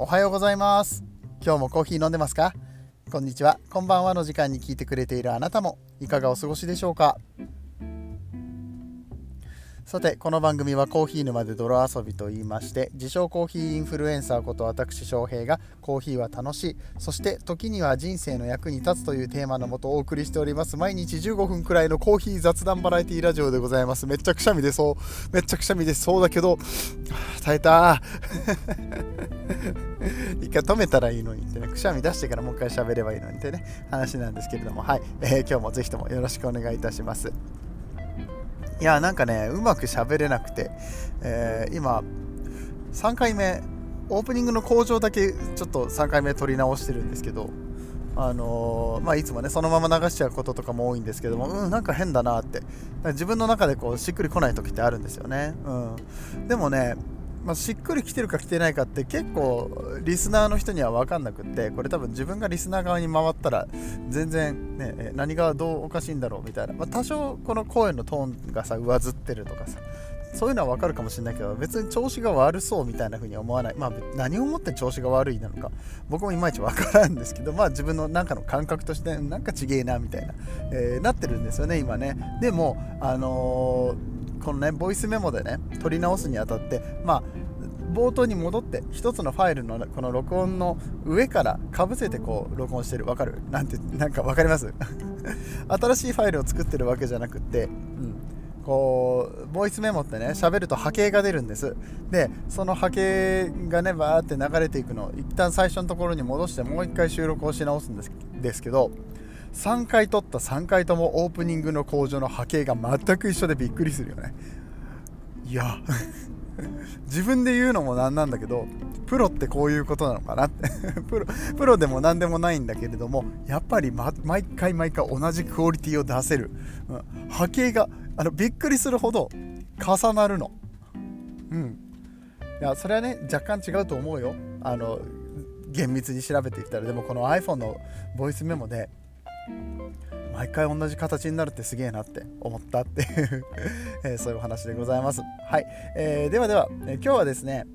おはようございます。今日もコーヒー飲んでますか？こんにちは。こんばんはの時間に聞いてくれているあなたもいかがお過ごしでしょうか？さてこの番組はコーヒー沼で泥遊びと言いまして自称コーヒーインフルエンサーこと私翔平がコーヒーは楽しいそして時には人生の役に立つというテーマのもとお送りしております。毎日15分くらいのコーヒー雑談バラエティラジオでございます。めっちゃくしゃみでそう。めっちゃくしゃみでそうだけど耐えた。一回止めたらいいのにってね。くしゃみ出してからもう一回喋ればいいのにってね。話なんですけれども。はい、えー、今日もぜひともよろしくお願いいたします。いやなんかねうまく喋れなくて、えー、今3回目オープニングの工場だけちょっと3回目撮り直してるんですけど。あのー、まあ、いつもねそのまま流しちゃうこととかも多いんですけどもうんなんか変だなって。自分の中でこうしっくりこない時ってあるんですよね、うん、でもねまあ、しっくりきてるか来てないかって結構リスナーの人には分かんなくってこれ多分自分がリスナー側に回ったら全然ね何がどうおかしいんだろうみたいな、まあ、多少この声のトーンがさ上ずってるとかさそういうのは分かるかもしれないけど別に調子が悪そうみたいな風に思わない。まあ何をもって調子が悪いなのか僕もいまいち分からんですけどまあ自分の中の感覚としてなんかちげえなみたいな、えー、なってるんですよね今ね。でもあのーこのねボイスメモでね撮り直すにあたってまあ冒頭に戻って1つのファイルのこの録音の上からかぶせてこう録音してる。わかる？なんてなんか分かります？新しいファイルを作ってるわけじゃなくって、うん、こうボイスメモってね喋ると波形が出るんです。でその波形がねバーって流れていくのを一旦最初のところに戻してもう一回収録をし直すんですですけど3回撮った3回ともオープニングの工場の波形が全く一緒でびっくりするよね。いや。自分で言うのもなんなんだけどプロってこういうことなのかなって。プロプロでも何でもないんだけれどもやっぱり、ま、毎回毎回同じクオリティを出せる、うん、波形があのびっくりするほど重なるの。うん。いやそれはね若干違うと思うよ。あの厳密に調べていったら。でもこの iPhone のボイスメモで毎回同じ形になるってすげえなって思ったっていうえそういうお話でございます。はい、えー、ではでは、え、今日はですね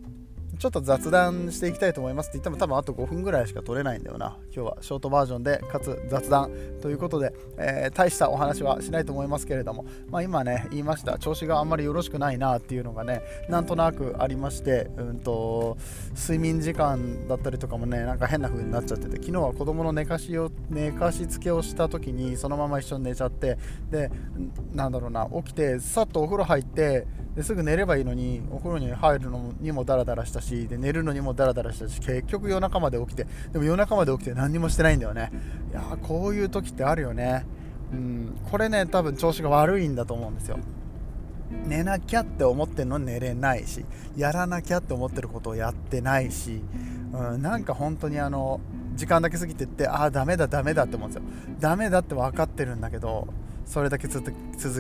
ちょっと雑談していきたいと思いますって言っても多分あと5分ぐらいしか撮れないんだよな。今日はショートバージョンでかつ雑談ということで、えー、大したお話はしないと思いますけれども、まあ、今ね言いました調子があんまりよろしくないなっていうのがねなんとなくありまして、うんと、睡眠時間だったりとかもねなんか変な風になっちゃってて昨日は子供の寝かしを寝かしつけをした時にそのまま一緒に寝ちゃってでなんだろうな起きてさっとお風呂入ってですぐ寝ればいいのにお風呂に入るのにもダラダラしたしで寝るのにもダラダラしたし結局夜中まで起きてでも夜中まで起きて何にもしてないんだよね。いやこういう時ってあるよね。うんこれね多分調子が悪いんだと思うんですよ。寝なきゃって思ってるの寝れないしやらなきゃって思ってることをやってないし、うん、なんか本当にあの時間だけ過ぎてってああダメだダメだって思うんですよ。ダメだって分かってるんだけどそれだけ続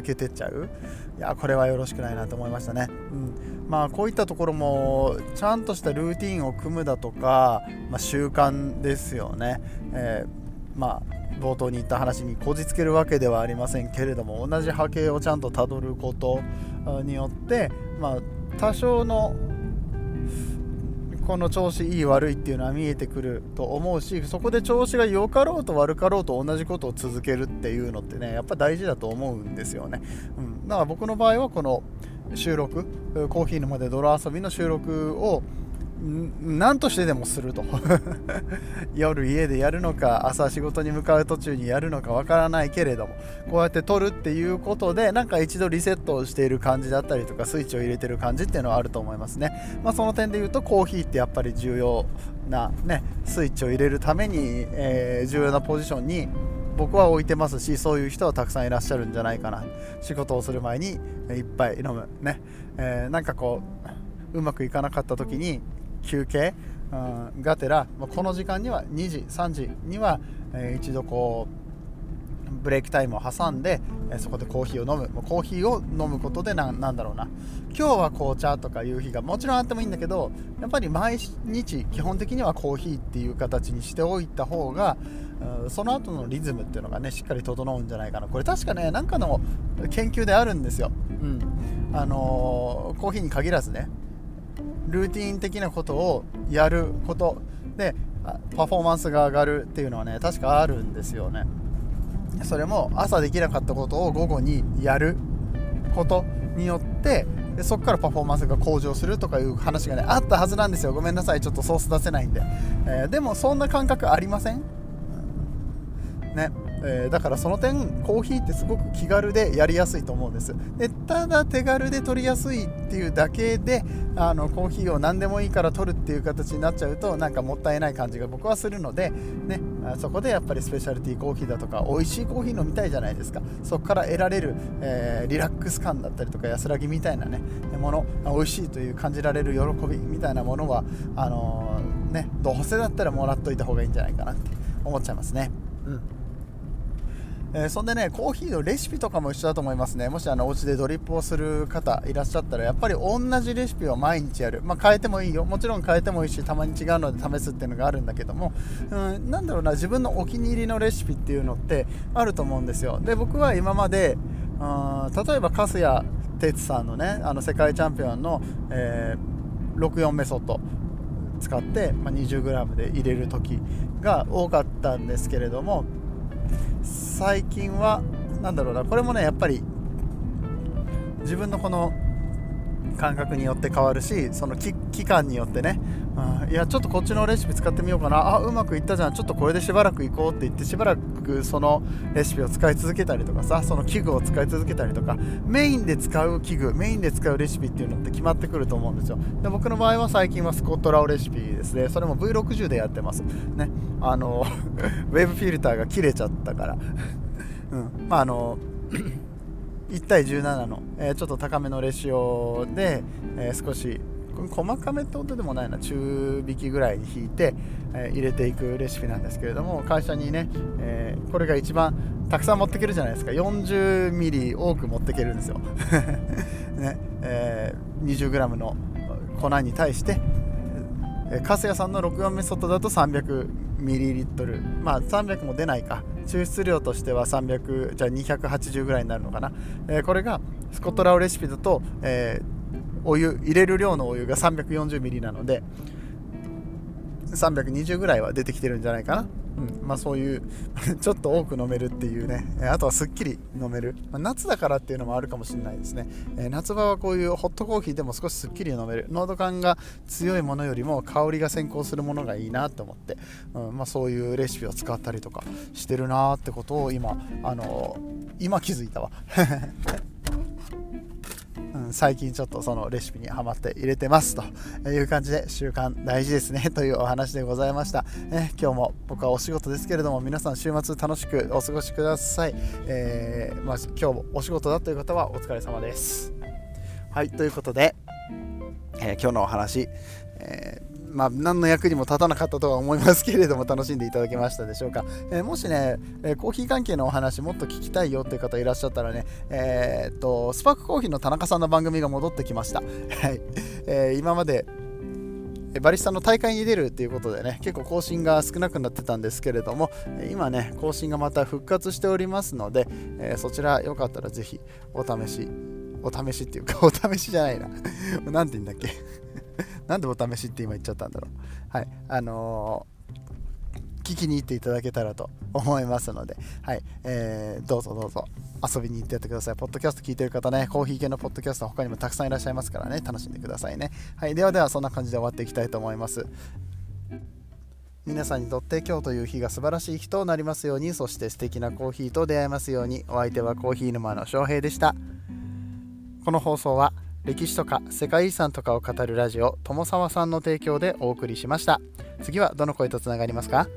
けてっちゃう？いやこれはよろしくないなと思いましたね、うん、まあこういったところもちゃんとしたルーティンを組むだとか、まあ、習慣ですよね、えー、まあ冒頭に言った話にこじつけるわけではありませんけれども同じ波形をちゃんとたどることによって、まあ、多少のこの調子いい悪いっていうのは見えてくると思うしそこで調子が良かろうと悪かろうと同じことを続けるっていうのってねやっぱ大事だと思うんですよね、うん、だから僕の場合はこの収録コーヒーのまで泥遊びの収録を何としてでもすると。夜家でやるのか朝仕事に向かう途中にやるのかわからないけれどもこうやって撮るっていうことでなんか一度リセットをしている感じだったりとかスイッチを入れてる感じっていうのはあると思いますね、まあ、その点で言うとコーヒーってやっぱり重要な、ね、スイッチを入れるために、えー、重要なポジションに僕は置いてますしそういう人はたくさんいらっしゃるんじゃないかな。仕事をする前にいっぱい飲む。ね、えー、なんかこううまくいかなかった時に休憩、うん、がてらまこの時間には2時3時には、えー、一度こうブレイクタイムを挟んで、えそこでコーヒーを飲む。コーヒーを飲むことでなんだろうな。今日は紅茶とかいう日がもちろんあってもいいんだけどやっぱり毎日基本的にはコーヒーっていう形にしておいた方がその後のリズムっていうのがねしっかり整うんじゃないかな。これ確かねなんかの研究であるんですよ、うん。あのー、コーヒーに限らずねルーティン的なことをやること。でパフォーマンスが上がるっていうのはね確かあるんですよね。それも朝できなかったことを午後にやることによってでそこからパフォーマンスが向上するとかいう話がねあったはずなんですよ。ごめんなさい。ちょっとソース出せないんで、えー、でもそんな感覚ありません。ね。えー、だからその点コーヒーってすごく気軽でやりやすいと思うんです。でただ手軽で取りやすいっていうだけであのコーヒーを何でもいいから取るっていう形になっちゃうとなんかもったいない感じが僕はするので、ね、そこでやっぱりスペシャルティーコーヒーだとか美味しいコーヒー飲みたいじゃないですか。そこから得られる、えー、リラックス感だったりとか安らぎみたいなねもの美味しいという感じられる喜びみたいなものはあのー、ねどうせだったらもらっといた方がいいんじゃないかなって思っちゃいますね。うん。えー、そんでねコーヒーのレシピとかも一緒だと思いますね。もしあのお家でドリップをする方いらっしゃったらやっぱり同じレシピを毎日やる、まあ、変えてもいいよ。もちろん変えてもいいしたまに違うので試すっていうのがあるんだけども、うん、なんだろうな自分のお気に入りのレシピっていうのってあると思うんですよ。で僕は今までうん例えば粕谷哲さんのねあの世界チャンピオンの、えー、64メソッド使って、まあ、20g で入れる時が多かったんですけれども最近は何だろうなこれもねやっぱり自分のこの感覚によって変わるしその期間によってね、うん、いやちょっとこっちのレシピ使ってみようかな。あうまくいったじゃん。ちょっとこれでしばらく行こうって言ってしばらくそのレシピを使い続けたりとかさその器具を使い続けたりとかメインで使う器具メインで使うレシピっていうのって決まってくると思うんですよ。で僕の場合は最近はスコットラオレシピですね。それも V60 でやってます。ね。あの ウェブフィルターが切れちゃったから。うん。まああの1対17の、えー、ちょっと高めのレシオで、えー、少し細かめってことでもないな。中引きぐらいに引いて、えー、入れていくレシピなんですけれども会社にね、えー、これが一番たくさん持ってけるじゃないですか。40ミリ多く持ってけるんですよ、ねえー、20g の粉に対して粕谷さんの64メソッドだと300ミリリットル。まあ300も出ないか。抽出量としては300じゃあ280ぐらいになるのかな、えー、これがスコットラウレシピだと、えー、お湯入れる量のお湯が340ミリなので320ぐらいは出てきてるんじゃないかな？うんまあ、そういう ちょっと多く飲めるっていうねあとはすっきり飲める、まあ、夏だからっていうのもあるかもしれないですね、えー、夏場はこういうホットコーヒーでも少しすっきり飲める。濃度感が強いものよりも香りが先行するものがいいなと思って、うんまあ、そういうレシピを使ったりとかしてるなってことを今、あのー、今気づいたわ、最近ちょっとそのレシピにはまって入れてますという感じで習慣大事ですねというお話でございました、え今日も僕はお仕事ですけれども皆さん週末楽しくお過ごしください、えー、まあ、今日もお仕事だという方はお疲れ様です。はいということで、えー、今日のお話、えーまあ、何の役にも立たなかったとは思いますけれども楽しんでいただけましたでしょうか、えー、もしね、えー、コーヒー関係のお話もっと聞きたいよっていう方いらっしゃったらね、えー、っとスパークコーヒーの田中さんの番組が戻ってきました、はい。え今までバリスタの大会に出るっていうことでね結構更新が少なくなってたんですけれども今ね更新がまた復活しておりますので、えそちらよかったらぜひお試しお試しっていうか お試しじゃないな 何て言うんだっけ？なんでお試しって今言っちゃったんだろう。はい。あのー、聞きに行っていただけたらと思いますので、はい。えー、どうぞどうぞ遊びに行ってやってください。ポッドキャスト聞いてる方ね、コーヒー系のポッドキャスト他にもたくさんいらっしゃいますからね、楽しんでくださいね。はい。ではでは、そんな感じで終わっていきたいと思います。皆さんにとって今日という日が素晴らしい日となりますように、そして素敵なコーヒーと出会えますように、お相手はコーヒー沼の翔平でした。この放送は歴史とか世界遺産とかを語るラジオ友沢さんの提供でお送りしました。次はどの声とつながりますか？